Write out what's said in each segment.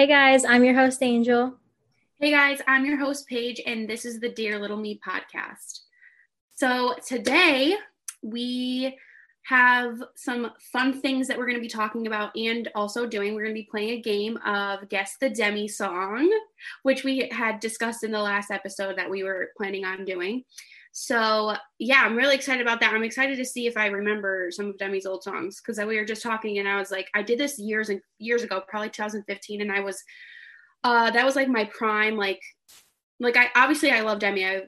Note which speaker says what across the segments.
Speaker 1: Hey guys, I'm your host, Angel.
Speaker 2: Hey guys, I'm your host, Paige, and this is the Dear Little Me podcast. So today we have some fun things that we're going to be talking about and also doing. We're going to be playing a game of Guess the Demi song, which we had discussed in the last episode that we were planning on doing. So yeah, I'm really excited about that. I'm excited to see if I remember some of Demi's old songs because we were just talking and I was like, I did this years and years ago, probably 2015, and I was uh that was like my prime like like I obviously I love Demi. I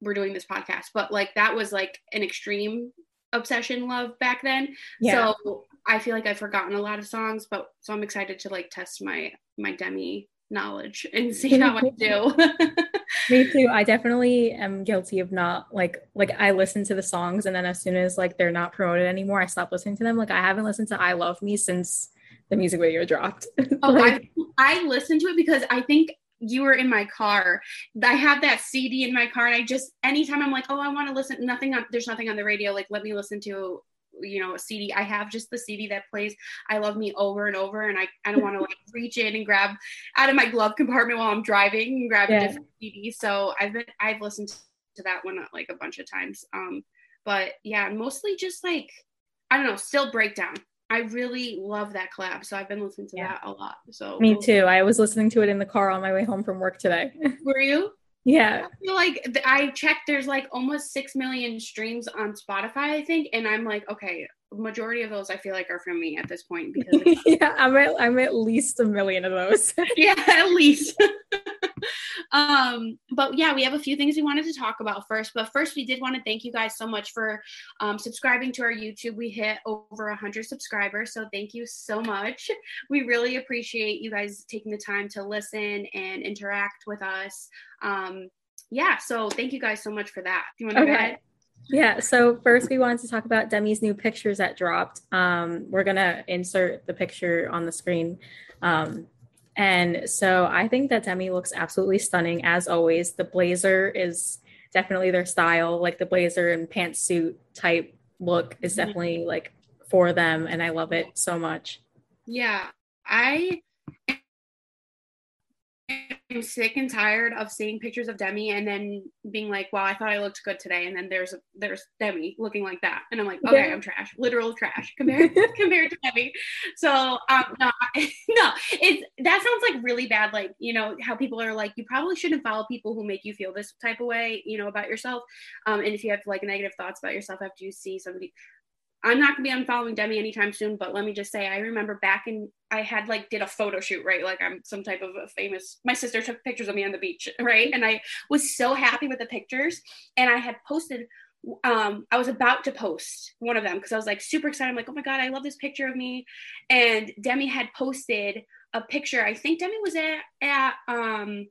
Speaker 2: we're doing this podcast, but like that was like an extreme obsession love back then. Yeah. So I feel like I've forgotten a lot of songs, but so I'm excited to like test my my Demi knowledge and see how I do.
Speaker 1: Me too. I definitely am guilty of not like like I listen to the songs and then as soon as like they're not promoted anymore, I stop listening to them. Like I haven't listened to I Love Me since the music video dropped.
Speaker 2: oh, like, I, I listened to it because I think you were in my car. I have that CD in my car, and I just anytime I'm like, oh, I want to listen. Nothing on there's nothing on the radio. Like let me listen to you know a cd i have just the cd that plays i love me over and over and i, I don't want to like reach in and grab out of my glove compartment while i'm driving and grab yeah. a different cd so i've been i've listened to that one like a bunch of times um but yeah mostly just like i don't know still breakdown I really love that collab, so I've been listening to yeah. that a lot. So
Speaker 1: me too. I was listening to it in the car on my way home from work today.
Speaker 2: Were you?
Speaker 1: Yeah.
Speaker 2: I feel like I checked there's like almost 6 million streams on Spotify, I think. And I'm like, okay, majority of those I feel like are from me at this point because
Speaker 1: yeah, I'm at I'm at least a million of those.
Speaker 2: yeah, at least. um, but yeah, we have a few things we wanted to talk about first. But first, we did want to thank you guys so much for um, subscribing to our YouTube. We hit over a hundred subscribers, so thank you so much. We really appreciate you guys taking the time to listen and interact with us. Um, yeah, so thank you guys so much for that. You want to okay. go ahead?
Speaker 1: Yeah. So first, we wanted to talk about Demi's new pictures that dropped. Um, we're gonna insert the picture on the screen. Um, and so I think that Demi looks absolutely stunning as always. The blazer is definitely their style, like the blazer and pantsuit type look is mm-hmm. definitely like for them, and I love it so much.
Speaker 2: Yeah, I I'm sick and tired of seeing pictures of Demi and then being like, "Wow, I thought I looked good today," and then there's there's Demi looking like that, and I'm like, "Okay, yeah. I'm trash, literal trash compared compared to Demi." So um, no, no, it's that sounds like really bad. Like you know how people are like, you probably shouldn't follow people who make you feel this type of way, you know, about yourself. Um, and if you have like negative thoughts about yourself after you see somebody, I'm not gonna be unfollowing Demi anytime soon, but let me just say, I remember back in I had like did a photo shoot, right? Like I'm some type of a famous. My sister took pictures of me on the beach, right? And I was so happy with the pictures, and I had posted. Um, I was about to post one of them because I was like super excited. I'm like, oh my god, I love this picture of me, and Demi had posted a picture. I think Demi was at at um,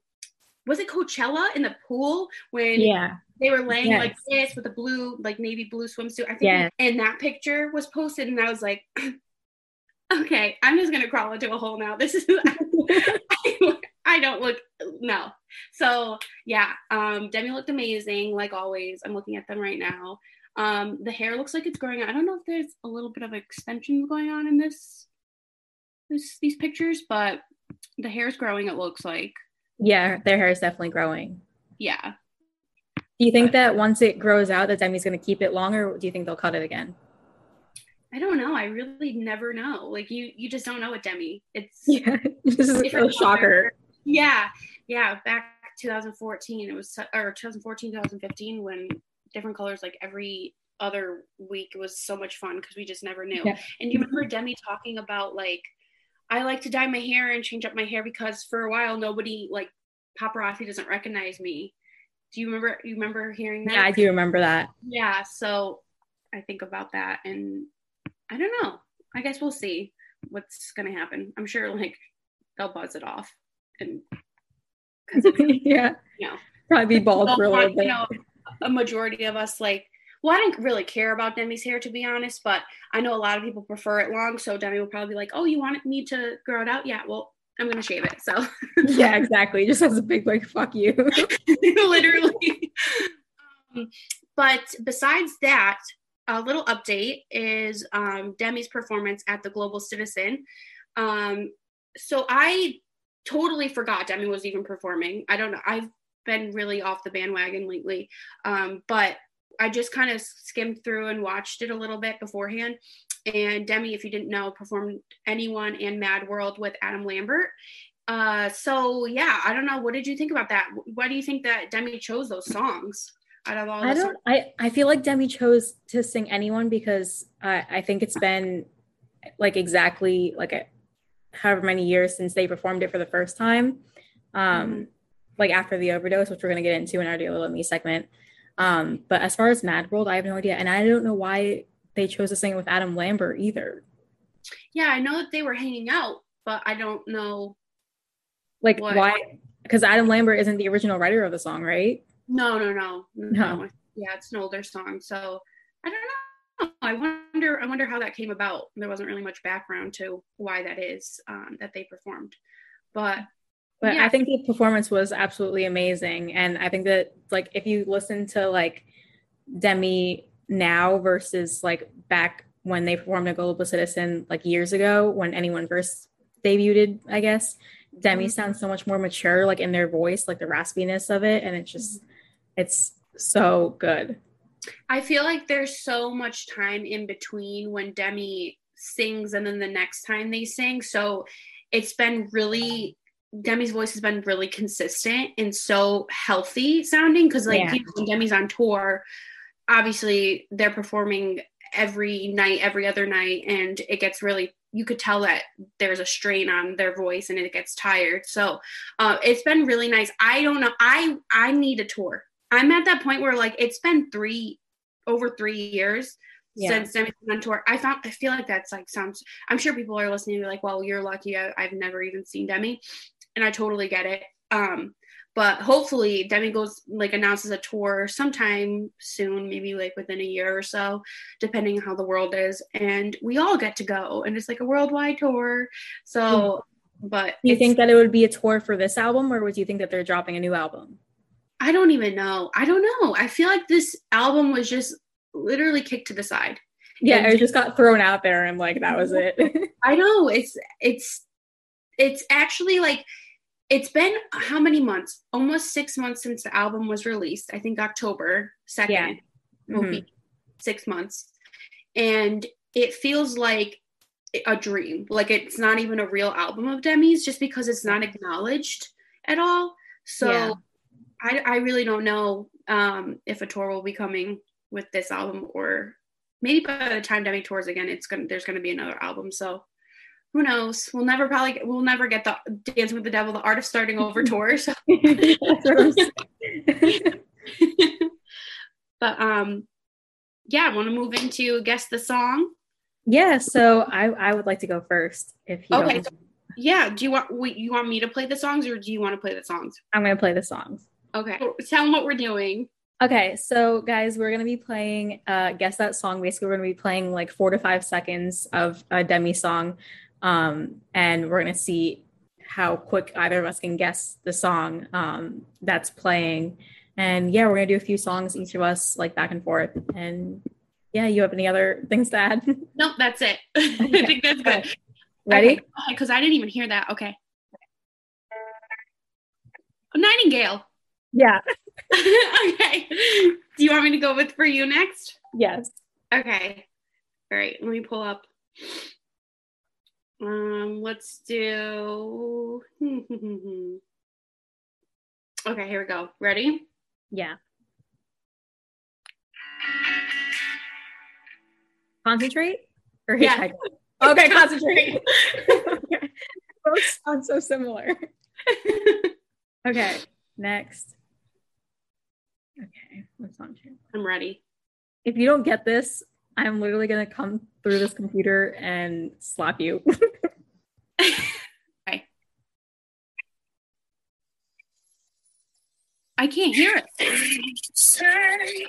Speaker 2: was it Coachella in the pool when
Speaker 1: yeah
Speaker 2: they were laying yes. like this with a blue, like navy blue swimsuit. I think, yes. and that picture was posted, and I was like, okay, I'm just gonna crawl into a hole now. This is, I don't look no. So yeah, um, Demi looked amazing, like always. I'm looking at them right now. Um, the hair looks like it's growing. I don't know if there's a little bit of extension going on in this, this these pictures, but the hair is growing. It looks like.
Speaker 1: Yeah, their hair is definitely growing.
Speaker 2: Yeah,
Speaker 1: do you think that once it grows out, that Demi's going to keep it longer? Do you think they'll cut it again?
Speaker 2: I don't know. I really never know. Like you, you just don't know with Demi. It's
Speaker 1: yeah, this is a shocker.
Speaker 2: Yeah, yeah. Back 2014, it was or 2014, 2015 when different colors like every other week was so much fun because we just never knew. Yeah. And you remember Demi talking about like I like to dye my hair and change up my hair because for a while nobody like paparazzi doesn't recognize me do you remember you remember hearing that?
Speaker 1: Yeah, I do remember that.
Speaker 2: Yeah, so I think about that and I don't know. I guess we'll see what's gonna happen. I'm sure like they'll buzz it off and
Speaker 1: yeah, you know, probably be bald for a little bit. You know,
Speaker 2: a majority of us like well, I didn't really care about Demi's hair to be honest, but I know a lot of people prefer it long. So Demi will probably be like, "Oh, you want me to grow it out? Yeah, well, I'm gonna shave it. So
Speaker 1: yeah, exactly. Just has a big like fuck you.
Speaker 2: Literally. Um, but besides that, a little update is um, Demi's performance at the Global Citizen. Um, so I totally forgot Demi was even performing. I don't know. I've been really off the bandwagon lately. Um, but I just kind of skimmed through and watched it a little bit beforehand. And Demi, if you didn't know, performed Anyone and Mad World with Adam Lambert. Uh, so yeah, I don't know. What did you think about that? Why do you think that Demi chose those songs? Out of all
Speaker 1: I don't. I I feel like Demi chose to sing anyone because I I think it's been like exactly like a, however many years since they performed it for the first time. Um, mm-hmm. like after the overdose, which we're gonna get into in our Dear Little Me segment. Um, but as far as Mad World, I have no idea, and I don't know why they chose to sing with Adam Lambert either.
Speaker 2: Yeah, I know that they were hanging out, but I don't know
Speaker 1: like what? why because Adam Lambert isn't the original writer of the song, right?
Speaker 2: No, no, no, no. no. Yeah, it's an older song, so I don't know. I wonder. I wonder how that came about. There wasn't really much background to why that is um, that they performed, but
Speaker 1: but yeah. I think the performance was absolutely amazing, and I think that like if you listen to like Demi now versus like back when they performed a Global Citizen like years ago when anyone first debuted, I guess Demi mm-hmm. sounds so much more mature, like in their voice, like the raspiness of it, and it's just it's so good.
Speaker 2: I feel like there's so much time in between when Demi sings and then the next time they sing. So it's been really Demi's voice has been really consistent and so healthy sounding because like yeah. when Demi's on tour, obviously they're performing every night, every other night, and it gets really you could tell that there's a strain on their voice and it gets tired. So uh, it's been really nice. I don't know. I I need a tour. I'm at that point where like it's been three over three years yeah. since Demi's on tour. I found I feel like that's like sounds. I'm sure people are listening to be like, well, you're lucky. I, I've never even seen Demi, and I totally get it. Um, but hopefully Demi goes like announces a tour sometime soon, maybe like within a year or so, depending on how the world is, and we all get to go, and it's like a worldwide tour. So, but
Speaker 1: do you think that it would be a tour for this album, or would you think that they're dropping a new album?
Speaker 2: I don't even know. I don't know. I feel like this album was just literally kicked to the side.
Speaker 1: Yeah, it just got thrown out there, and like that was it.
Speaker 2: I know it's it's it's actually like it's been how many months? Almost six months since the album was released. I think October 2nd yeah. will mm-hmm. be six months. And it feels like a dream. Like it's not even a real album of Demi's just because it's not acknowledged at all. So yeah. I, I really don't know um, if a tour will be coming with this album or maybe by the time Demi tours again, it's gonna there's gonna be another album. So who knows? We'll never probably we'll never get the Dance with the Devil, the art of starting over tour. So. but um, yeah, I want to move into guess the song.
Speaker 1: Yeah, so I I would like to go first if you okay.
Speaker 2: Don't. Yeah, do you want wait, you want me to play the songs or do you want to play the songs?
Speaker 1: I'm gonna play the songs.
Speaker 2: Okay, tell them what we're doing.
Speaker 1: Okay, so guys, we're gonna be playing uh guess that song. Basically, we're gonna be playing like four to five seconds of a Demi song um, and we're going to see how quick either of us can guess the song um, that's playing. And yeah, we're going to do a few songs, each of us, like back and forth. And yeah, you have any other things to add?
Speaker 2: Nope, that's it. Okay. I think that's good. Okay.
Speaker 1: Ready?
Speaker 2: Because okay, I didn't even hear that. Okay. Nightingale.
Speaker 1: Yeah.
Speaker 2: okay. Do you want me to go with for you next?
Speaker 1: Yes.
Speaker 2: Okay. All right. Let me pull up. Um, let's do. okay, here we go. Ready?
Speaker 1: Yeah. Concentrate or
Speaker 2: yeah.
Speaker 1: Okay, concentrate. okay. Both sound so similar. okay, next. Okay, what song?
Speaker 2: I'm ready.
Speaker 1: If you don't get this, I'm literally gonna come through this computer and slap you.
Speaker 2: okay. I can't hear it.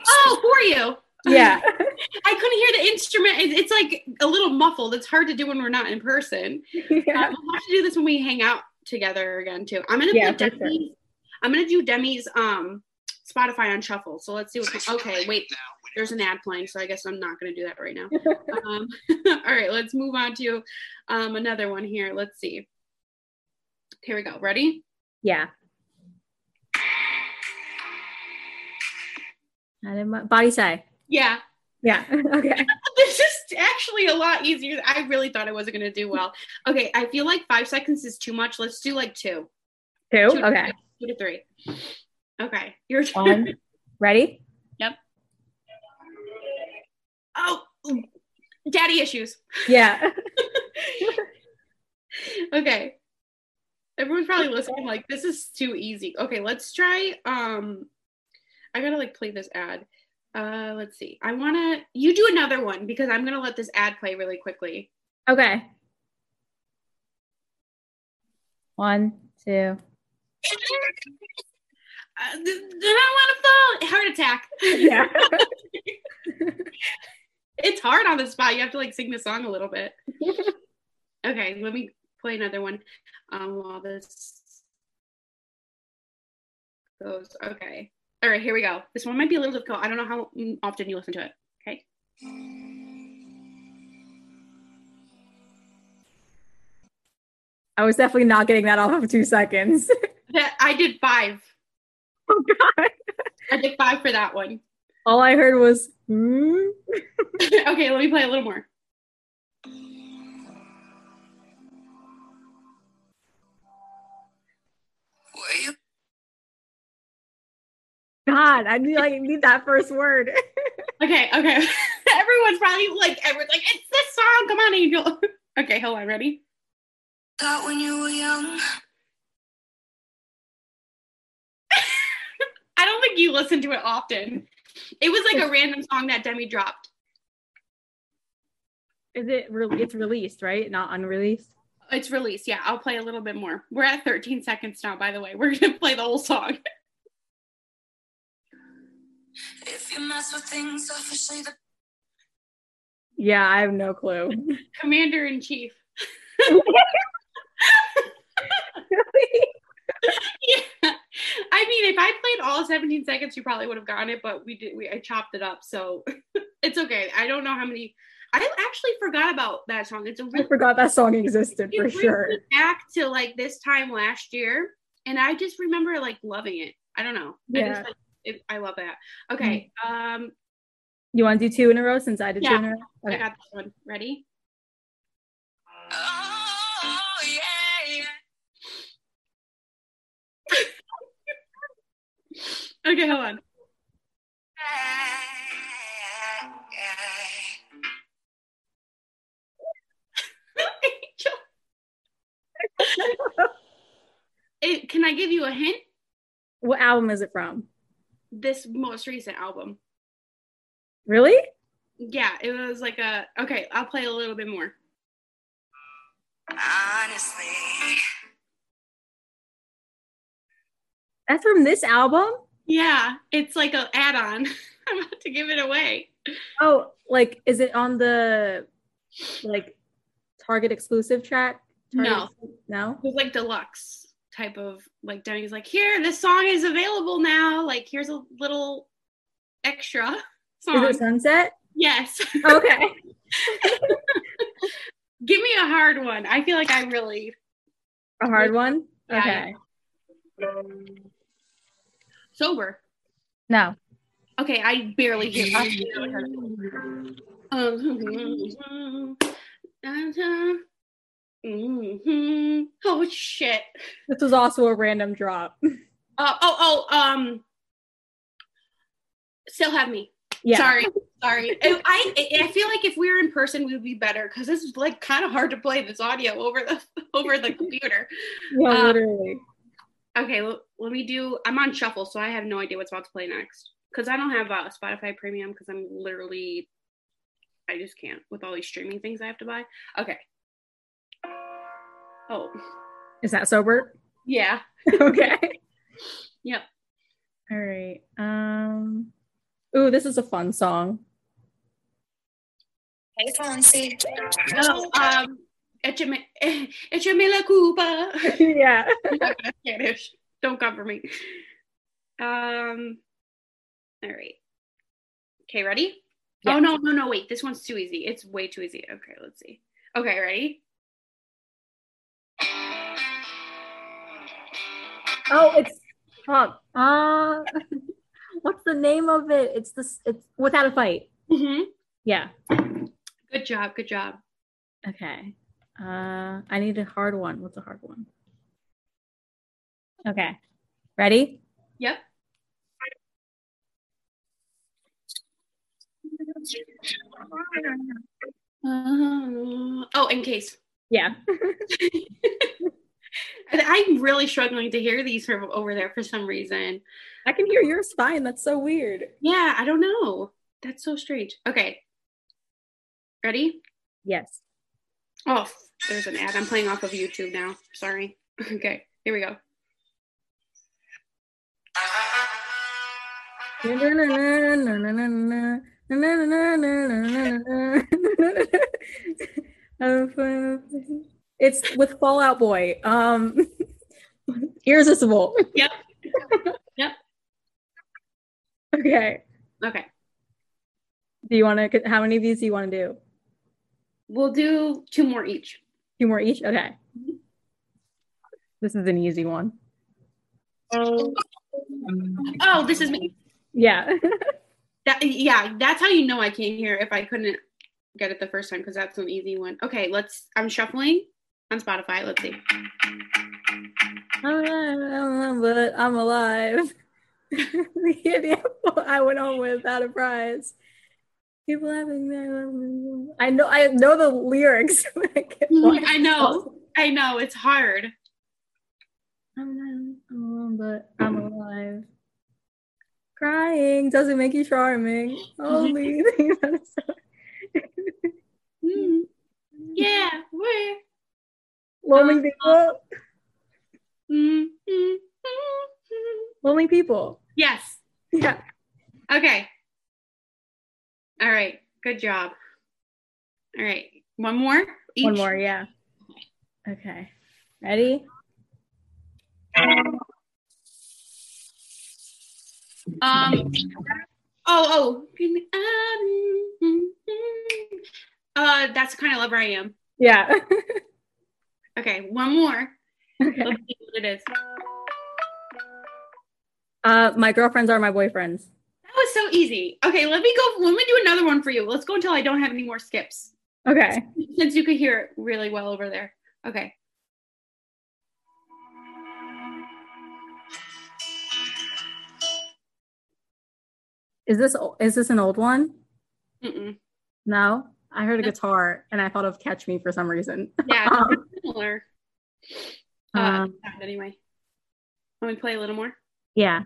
Speaker 2: Oh, who are you?
Speaker 1: Yeah.
Speaker 2: I couldn't hear the instrument. It's like a little muffled. It's hard to do when we're not in person. Yeah. Uh, we'll have to do this when we hang out together again too. I'm gonna yeah, put Demi's, sure. I'm gonna do Demi's um Spotify on shuffle. So let's see what's okay. Wait, there's an ad playing, so I guess I'm not going to do that right now. um, all right, let's move on to um, another one here. Let's see. Here we go. Ready?
Speaker 1: Yeah. I didn't, mi- body say.
Speaker 2: Yeah.
Speaker 1: Yeah. okay.
Speaker 2: This is actually a lot easier. I really thought I wasn't going to do well. Okay. I feel like five seconds is too much. Let's do like two.
Speaker 1: Two.
Speaker 2: Two to
Speaker 1: Okay.
Speaker 2: three. Two to three. Okay. Your turn.
Speaker 1: One. Ready?
Speaker 2: Daddy issues.
Speaker 1: Yeah.
Speaker 2: okay. Everyone's probably listening like this is too easy. Okay, let's try um I got to like play this ad. Uh let's see. I want to you do another one because I'm going to let this ad play really quickly.
Speaker 1: Okay. One, two.
Speaker 2: I want to fall. Heart attack.
Speaker 1: Yeah.
Speaker 2: it's hard on the spot. You have to like sing the song a little bit. Okay, let me play another one. Um, while this goes. Okay. All right, here we go. This one might be a little difficult. I don't know how often you listen to it. Okay.
Speaker 1: I was definitely not getting that off of two seconds.
Speaker 2: I did five.
Speaker 1: oh God.
Speaker 2: I did five for that one.
Speaker 1: All I heard was, hmm.
Speaker 2: okay, let me play a little more.
Speaker 1: God, I need like need that first word.
Speaker 2: Okay, okay. Everyone's probably like, everyone's like, it's this song. Come on, Angel. okay, hold on. Ready?
Speaker 3: Thought when you were young.
Speaker 2: I don't think you listen to it often. It was like a random song that Demi dropped.
Speaker 1: Is it re- it's released, right? Not unreleased?
Speaker 2: It's released. Yeah, I'll play a little bit more. We're at 13 seconds now, by the way. We're going to play the whole song.
Speaker 3: If you mess with things, officially the
Speaker 1: Yeah, I have no clue.
Speaker 2: Commander in Chief. Yeah. I mean, if I played all 17 seconds, you probably would have gotten it, but we did, we, I chopped it up. So it's okay. I don't know how many, I actually forgot about that song. It's a
Speaker 1: I
Speaker 2: really
Speaker 1: forgot that song existed for sure.
Speaker 2: back to like this time last year, and I just remember like loving it. I don't know. I
Speaker 1: Yeah.
Speaker 2: just like, it, I love that. Okay, um,
Speaker 1: You want to do two in a row since I did two in a row?
Speaker 2: I got this one. Ready?
Speaker 3: Oh
Speaker 2: Okay, hold on. It, can I give you a hint?
Speaker 1: What album is it from?
Speaker 2: This most recent album.
Speaker 1: Really?
Speaker 2: Yeah, it was like a. Okay, I'll play a little bit more.
Speaker 3: Honestly,
Speaker 1: That's from this album?
Speaker 2: Yeah, it's like an add-on. I'm about to give it away.
Speaker 1: Oh, like is it on the like Target exclusive track? Target
Speaker 2: No.
Speaker 1: exclu- No?
Speaker 2: It was like deluxe type of like Demi's like, here, this song is available now. Like, here's a little extra song.
Speaker 1: Is it Sunset?
Speaker 2: yes.
Speaker 1: Okay.
Speaker 2: Give me a hard one. I feel like I really
Speaker 1: A hard one?
Speaker 2: Yeah,
Speaker 1: Okay.
Speaker 2: Sober.
Speaker 1: No.
Speaker 2: Okay, I barely hear. I barely heard it. Um. Oh shit.
Speaker 1: This was also a random drop.
Speaker 2: Uh, oh oh um. Still have me.
Speaker 1: Yeah.
Speaker 2: Sorry, sorry. I, I I feel like if we were in person, we would be better because this is like kind of hard to play this audio over the over the computer.
Speaker 1: Yeah,
Speaker 2: Uh,
Speaker 1: literally.
Speaker 2: Okay, l- let me do. I'm on shuffle, so I have no idea what's about to play next because I don't have uh, Spotify Premium because I'm literally, I just can't with all these streaming things I have to buy. Okay. Oh
Speaker 1: Is that sober?
Speaker 2: yeah.
Speaker 1: okay.
Speaker 2: Yep.
Speaker 1: All right. Um Ooh, this is a fun song.
Speaker 3: hey Fonsi.
Speaker 2: Oh, um, échame, eh, échame la culpa.
Speaker 1: yeah.
Speaker 2: I'm not gonna Spanish. Don't cover me. Um. All right. Okay, ready?
Speaker 1: Yeah.
Speaker 2: Oh no, no, no! Wait, this one's too easy. It's way too easy. Okay, let's see. Okay, ready?
Speaker 1: Oh, it's fuck. Uh, what's the name of it? It's this. It's without a fight.
Speaker 2: hmm
Speaker 1: Yeah.
Speaker 2: Good job. Good job.
Speaker 1: Okay. Uh, I need a hard one. What's a hard one? Okay. Ready?
Speaker 2: Yep. Uh, oh, in case.
Speaker 1: Yeah.
Speaker 2: And I'm really struggling to hear these from over there for some reason.
Speaker 1: I can hear yours fine. That's so weird.
Speaker 2: Yeah, I don't know. That's so strange. Okay. Ready?
Speaker 1: Yes.
Speaker 2: Oh, there's an ad. I'm playing off of YouTube now. Sorry. Okay, here we go.
Speaker 1: It's with Fall Out Boy. Um, irresistible.
Speaker 2: Yep. Yep.
Speaker 1: Okay.
Speaker 2: Okay.
Speaker 1: Do you want to? How many of these do you want to do?
Speaker 2: We'll do two more each.
Speaker 1: Two more each. Okay. This is an easy one.
Speaker 2: Oh, this is me.
Speaker 1: Yeah.
Speaker 2: That yeah, that's how you know I came here if I couldn't get it the first time because that's an easy one. Okay, let's. I'm shuffling on Spotify. Let's see.
Speaker 1: I'm alone, but I'm alive. I went home without a prize. People having I know I know the lyrics.
Speaker 2: I know. I know it's hard.
Speaker 1: I'm not alone, but I'm alive. Crying doesn't make you charming. Only thing that is
Speaker 2: Mm. Yeah, where?
Speaker 1: lonely people.
Speaker 2: Mm, mm, mm, mm.
Speaker 1: Lonely people.
Speaker 2: Yes.
Speaker 1: Yeah.
Speaker 2: Okay. All right. Good job. All right. One more. Each?
Speaker 1: One more, yeah. Okay. Ready?
Speaker 2: Um. Oh, oh. Uh, that's the kind of lover I am.
Speaker 1: Yeah.
Speaker 2: Okay, one more.
Speaker 1: okay.
Speaker 2: Let's see what it is.
Speaker 1: Uh, my girlfriends are my boyfriends.
Speaker 2: That was so easy. Okay, let me go. Let me do another one for you. Let's go until I don't have any more skips.
Speaker 1: Okay.
Speaker 2: Since you could hear it really well over there. Okay.
Speaker 1: Is this is this an old one?
Speaker 2: Mm-mm.
Speaker 1: No. I heard a guitar and I thought of Catch Me for some reason.
Speaker 2: Yeah,
Speaker 1: Um,
Speaker 2: similar. Uh,
Speaker 1: Um,
Speaker 2: anyway, want me play a little more?
Speaker 1: yeah.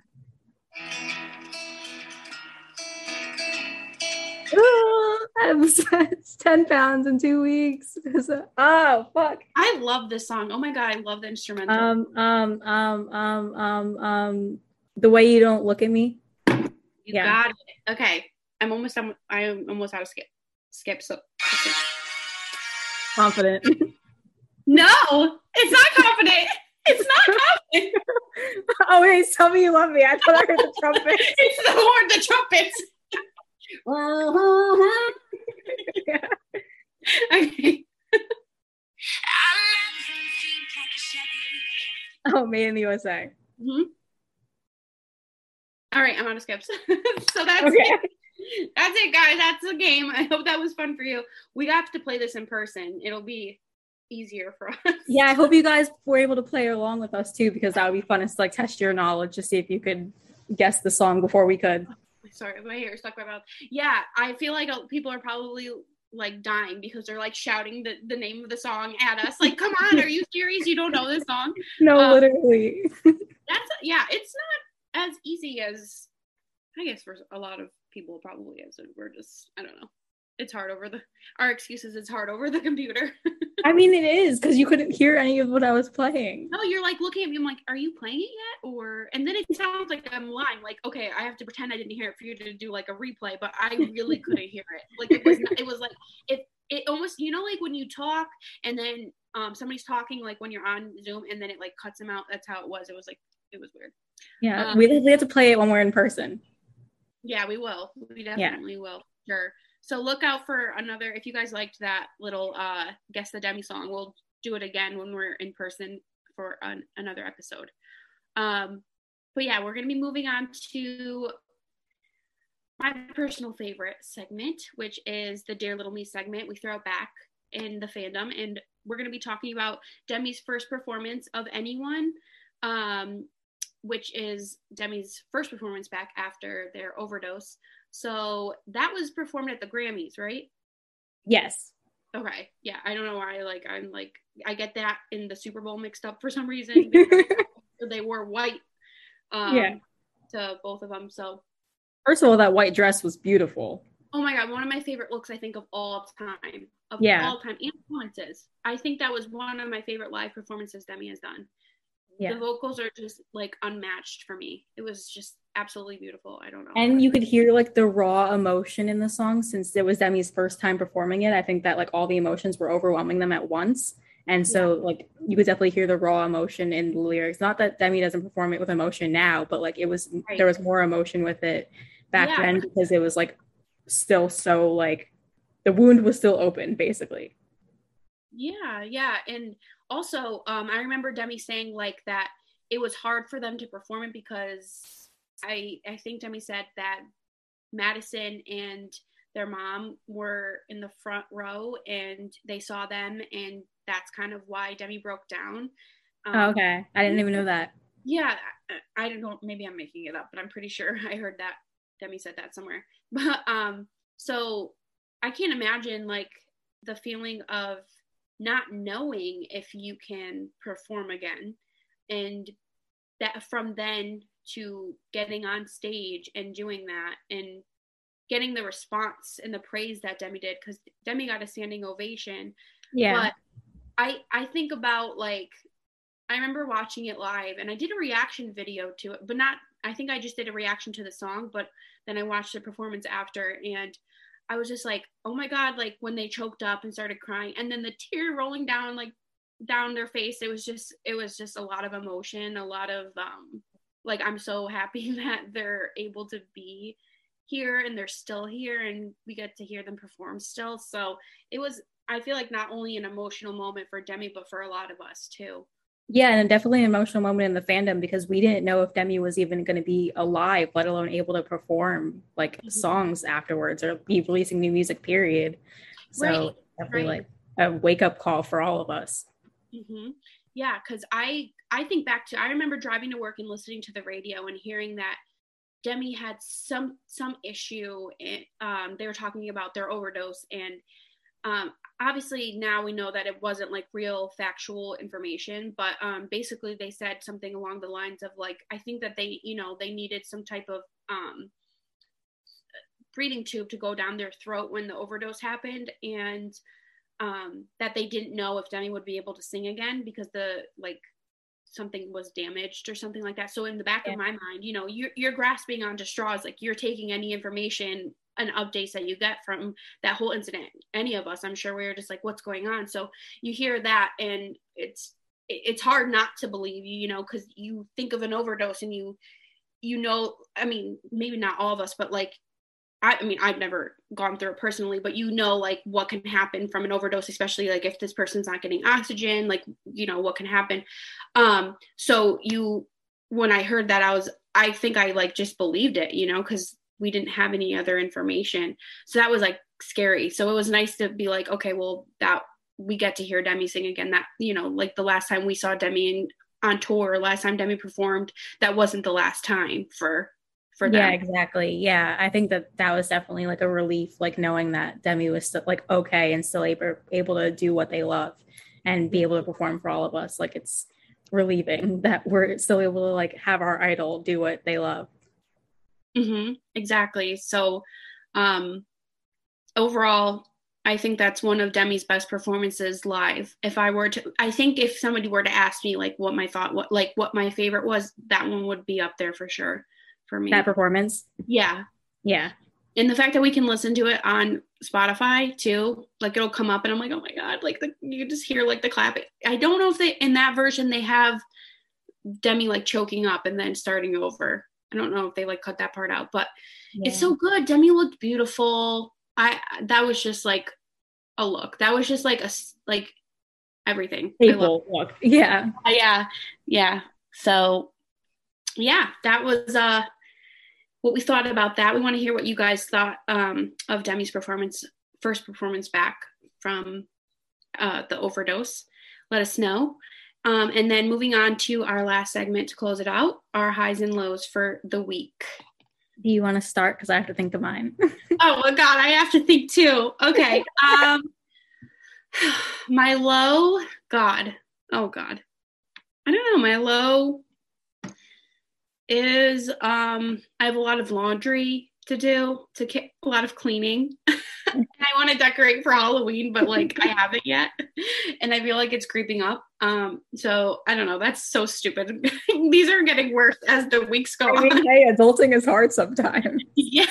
Speaker 1: Ooh, I'm 10 pounds in two weeks. oh, fuck.
Speaker 2: I love this song. Oh my god, I love the instrumental.
Speaker 1: Um, um, um, um, um, um, the way you don't look at me.
Speaker 2: You
Speaker 1: yeah.
Speaker 2: got it. Okay, I'm almost. I'm, I'm almost out of skip. Skip. So.
Speaker 1: Confident.
Speaker 2: No, it's not confident. It's not confident.
Speaker 1: oh, wait, tell me you love me. I thought I heard the trumpet.
Speaker 2: it's the horn, the trumpets. okay.
Speaker 1: oh, made in the USA.
Speaker 2: Mhm. All right, I'm out of skips. so that's
Speaker 1: Okay.
Speaker 2: it. That's it, guys. That's the game. I hope that was fun for you. We have to play this in person. It'll be easier for us.
Speaker 1: Yeah, I hope you guys were able to play along with us too, because that would be fun to like test your knowledge to see if you could guess the song before we could.
Speaker 2: Sorry, my hair stuck in my mouth. Yeah, I feel like people are probably like dying because they're like shouting the, the name of the song at us. Like, come on, are you serious? You don't know this song?
Speaker 1: No,
Speaker 2: Um,
Speaker 1: literally.
Speaker 2: That's yeah, it's not as easy as I guess for a lot of people probably is. We're just I don't know. It's hard over the our excuses. It's hard over the computer.
Speaker 1: I mean, it is because you couldn't hear any of what I was playing.
Speaker 2: no, you're like looking at me. I'm like, are you playing it yet? Or and then it sounds like I'm lying. Like, okay, I have to pretend I didn't hear it for you to do like a replay, but I really couldn't hear it. Like it was. Not, it was like it. It almost you know like when you talk and then um somebody's talking like when you're on Zoom and then it like cuts them out. That's how it was. It was like it was weird.
Speaker 1: Yeah,
Speaker 2: Um,
Speaker 1: we, we have to play it when we're in person.
Speaker 2: Yeah, we will. We definitely will. Sure. So look out for another. If you guys liked that little uh guess the demi song, we'll do it again when we're in person for an, another episode. Um, but yeah, we're gonna be moving on to my personal favorite segment, which is the Dear Little Me segment. We throw it back in the fandom, and we're gonna be talking about Demi's first performance of anyone. Um, which is Demi's first performance back after their overdose. So that was performed at the Grammys, right?
Speaker 1: Yes.
Speaker 2: Okay. Yeah. I don't know why. Like, I'm like, I get that in the Super Bowl mixed up for some reason. they wore white. Um, yeah. To both of them. So.
Speaker 1: First of all, that white dress was beautiful.
Speaker 2: Oh my god, one of my favorite looks I think of all time. Of yeah. all time. And performances. I think that was one of my favorite live performances Demi has done. Yeah. The vocals are just like unmatched for me. It was just absolutely beautiful. I don't know.
Speaker 1: And you could hear like the raw emotion in the song since it was Demi's first time performing it. I think that like all the emotions were overwhelming them at once. And so yeah. like you could definitely hear the raw emotion in the lyrics. Not that Demi doesn't perform it with emotion now, but like it was right. there was more emotion with it back yeah. then because it was like still so like the wound was still open basically.
Speaker 2: Yeah, yeah. And also um I remember Demi saying like that it was hard for them to perform it because I I think Demi said that Madison and their mom were in the front row and they saw them and that's kind of why Demi broke down.
Speaker 1: Um, oh, okay. I didn't even know that.
Speaker 2: Yeah, I, I don't know. Maybe I'm making it up, but I'm pretty sure I heard that Demi said that somewhere. But um, so I can't imagine like the feeling of not knowing if you can perform again, and that from then to getting on stage and doing that and getting the response and the praise that Demi did because Demi got a standing ovation. Yeah. But I I think about like I remember watching it live and I did a reaction video to it, but not I think I just did a reaction to the song, but then I watched the performance after and I was just like, oh my God, like when they choked up and started crying and then the tear rolling down like down their face, it was just it was just a lot of emotion, a lot of um like I'm so happy that they're able to be here and they're still here and we get to hear them perform still. So it was I feel like not only an emotional moment for Demi but for a lot of us too.
Speaker 1: Yeah, and definitely an emotional moment in the fandom because we didn't know if Demi was even going to be alive, let alone able to perform like mm-hmm. songs afterwards or be releasing new music. Period. So right. definitely right. like a wake up call for all of us.
Speaker 2: Mm-hmm. Yeah, because I I think back to I remember driving to work and listening to the radio and hearing that Demi had some some issue. And, um, they were talking about their overdose, and um, obviously now we know that it wasn't like real factual information, but um, basically they said something along the lines of like I think that they you know they needed some type of um, breathing tube to go down their throat when the overdose happened, and um, that they didn't know if Demi would be able to sing again because the like something was damaged or something like that. So in the back yeah. of my mind, you know, you're you're grasping onto straws, like you're taking any information and updates that you get from that whole incident. Any of us, I'm sure we were just like, what's going on? So you hear that and it's it's hard not to believe you, you know, because you think of an overdose and you you know, I mean, maybe not all of us, but like I, I mean, I've never gone through it personally, but you know, like what can happen from an overdose, especially like if this person's not getting oxygen, like, you know, what can happen. Um, so you, when I heard that, I was, I think I like just believed it, you know, because we didn't have any other information. So that was like scary. So it was nice to be like, okay, well, that we get to hear Demi sing again. That, you know, like the last time we saw Demi in, on tour, last time Demi performed, that wasn't the last time for for them.
Speaker 1: Yeah, exactly. Yeah, I think that that was definitely like a relief, like knowing that Demi was still like okay and still able able to do what they love and be able to perform for all of us. Like it's relieving that we're still able to like have our idol do what they love.
Speaker 2: Mm-hmm, exactly. So, um, overall, I think that's one of Demi's best performances live. If I were to, I think if somebody were to ask me like what my thought, what like what my favorite was, that one would be up there for sure for me.
Speaker 1: That performance.
Speaker 2: Yeah.
Speaker 1: Yeah.
Speaker 2: And the fact that we can listen to it on Spotify too, like it'll come up and I'm like, oh my God, like the, you just hear like the clap. I don't know if they, in that version, they have Demi like choking up and then starting over. I don't know if they like cut that part out, but yeah. it's so good. Demi looked beautiful. I, that was just like a look. That was just like a, like everything.
Speaker 1: People look. Yeah.
Speaker 2: Uh, yeah. Yeah. So yeah, that was uh, what we thought about that. We want to hear what you guys thought um, of Demi's performance, first performance back from uh, the overdose. Let us know. Um, and then moving on to our last segment to close it out, our highs and lows for the week.
Speaker 1: Do you want to start? Because I have to think of mine.
Speaker 2: oh my god, I have to think too. Okay. Um, my low, God. Oh God. I don't know. My low is um I have a lot of laundry to do, to a lot of cleaning. I want to decorate for Halloween, but like I haven't yet, and I feel like it's creeping up. Um, so I don't know. That's so stupid. These are getting worse as the weeks go I mean,
Speaker 1: on. Hey, adulting is hard sometimes.
Speaker 2: yeah,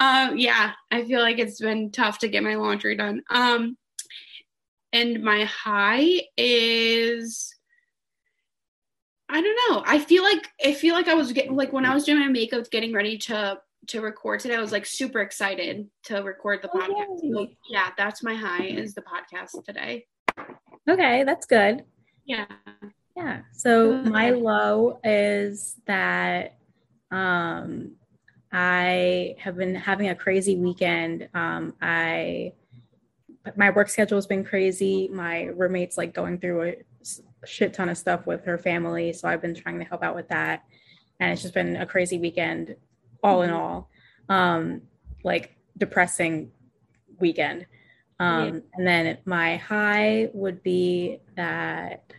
Speaker 2: um, yeah. I feel like it's been tough to get my laundry done. Um, and my high is I don't know. I feel like I feel like I was getting like when I was doing my makeup, getting ready to to record today. I was like super excited to record the oh, podcast. So, yeah, that's my high is the podcast today.
Speaker 1: Okay, that's good.
Speaker 2: Yeah.
Speaker 1: Yeah. So my low is that um I have been having a crazy weekend. Um I my work schedule has been crazy. My roommate's like going through a shit ton of stuff with her family, so I've been trying to help out with that. And it's just been a crazy weekend all in mm-hmm. all um like depressing weekend um yeah. and then my high would be that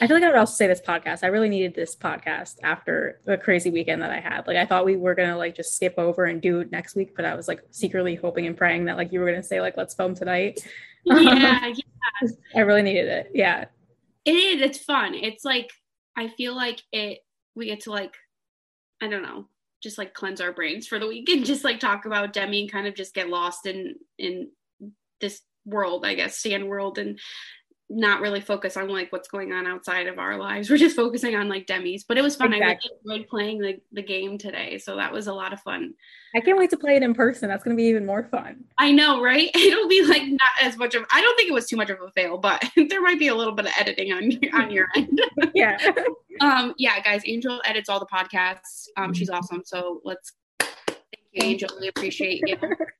Speaker 1: I feel like I would also say this podcast. I really needed this podcast after the crazy weekend that I had. Like I thought we were gonna like just skip over and do it next week, but I was like secretly hoping and praying that like you were gonna say like let's film tonight.
Speaker 2: Yeah, yeah.
Speaker 1: I really needed it. Yeah.
Speaker 2: It is. It's fun. It's like I feel like it we get to like I don't know, just like cleanse our brains for the week and just like talk about Demi and kind of just get lost in in this world, I guess, Stan world and not really focus on like what's going on outside of our lives. We're just focusing on like Demi's. But it was fun. Exactly. I really enjoyed playing the, the game today. So that was a lot of fun.
Speaker 1: I can't wait to play it in person. That's gonna be even more fun.
Speaker 2: I know, right? It'll be like not as much of I don't think it was too much of a fail, but there might be a little bit of editing on on your end.
Speaker 1: yeah.
Speaker 2: um, yeah, guys, Angel edits all the podcasts. Um, she's awesome. So let's thank you, Angel. We appreciate you.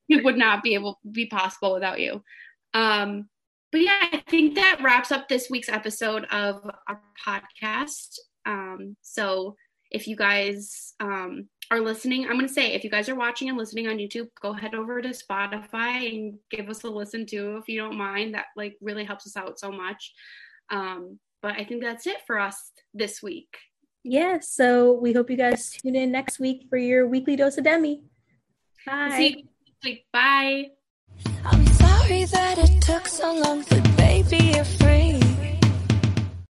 Speaker 2: it would not be able be possible without you. Um, but yeah, I think that wraps up this week's episode of our podcast. Um, so if you guys um, are listening, I'm going to say if you guys are watching and listening on YouTube, go head over to Spotify and give us a listen too, if you don't mind. That like really helps us out so much. Um, but I think that's it for us this week.
Speaker 1: Yeah, so we hope you guys tune in next week for your weekly dose of Demi.
Speaker 2: Bye. See you next week. Bye
Speaker 3: sorry that it took so long, but baby, you're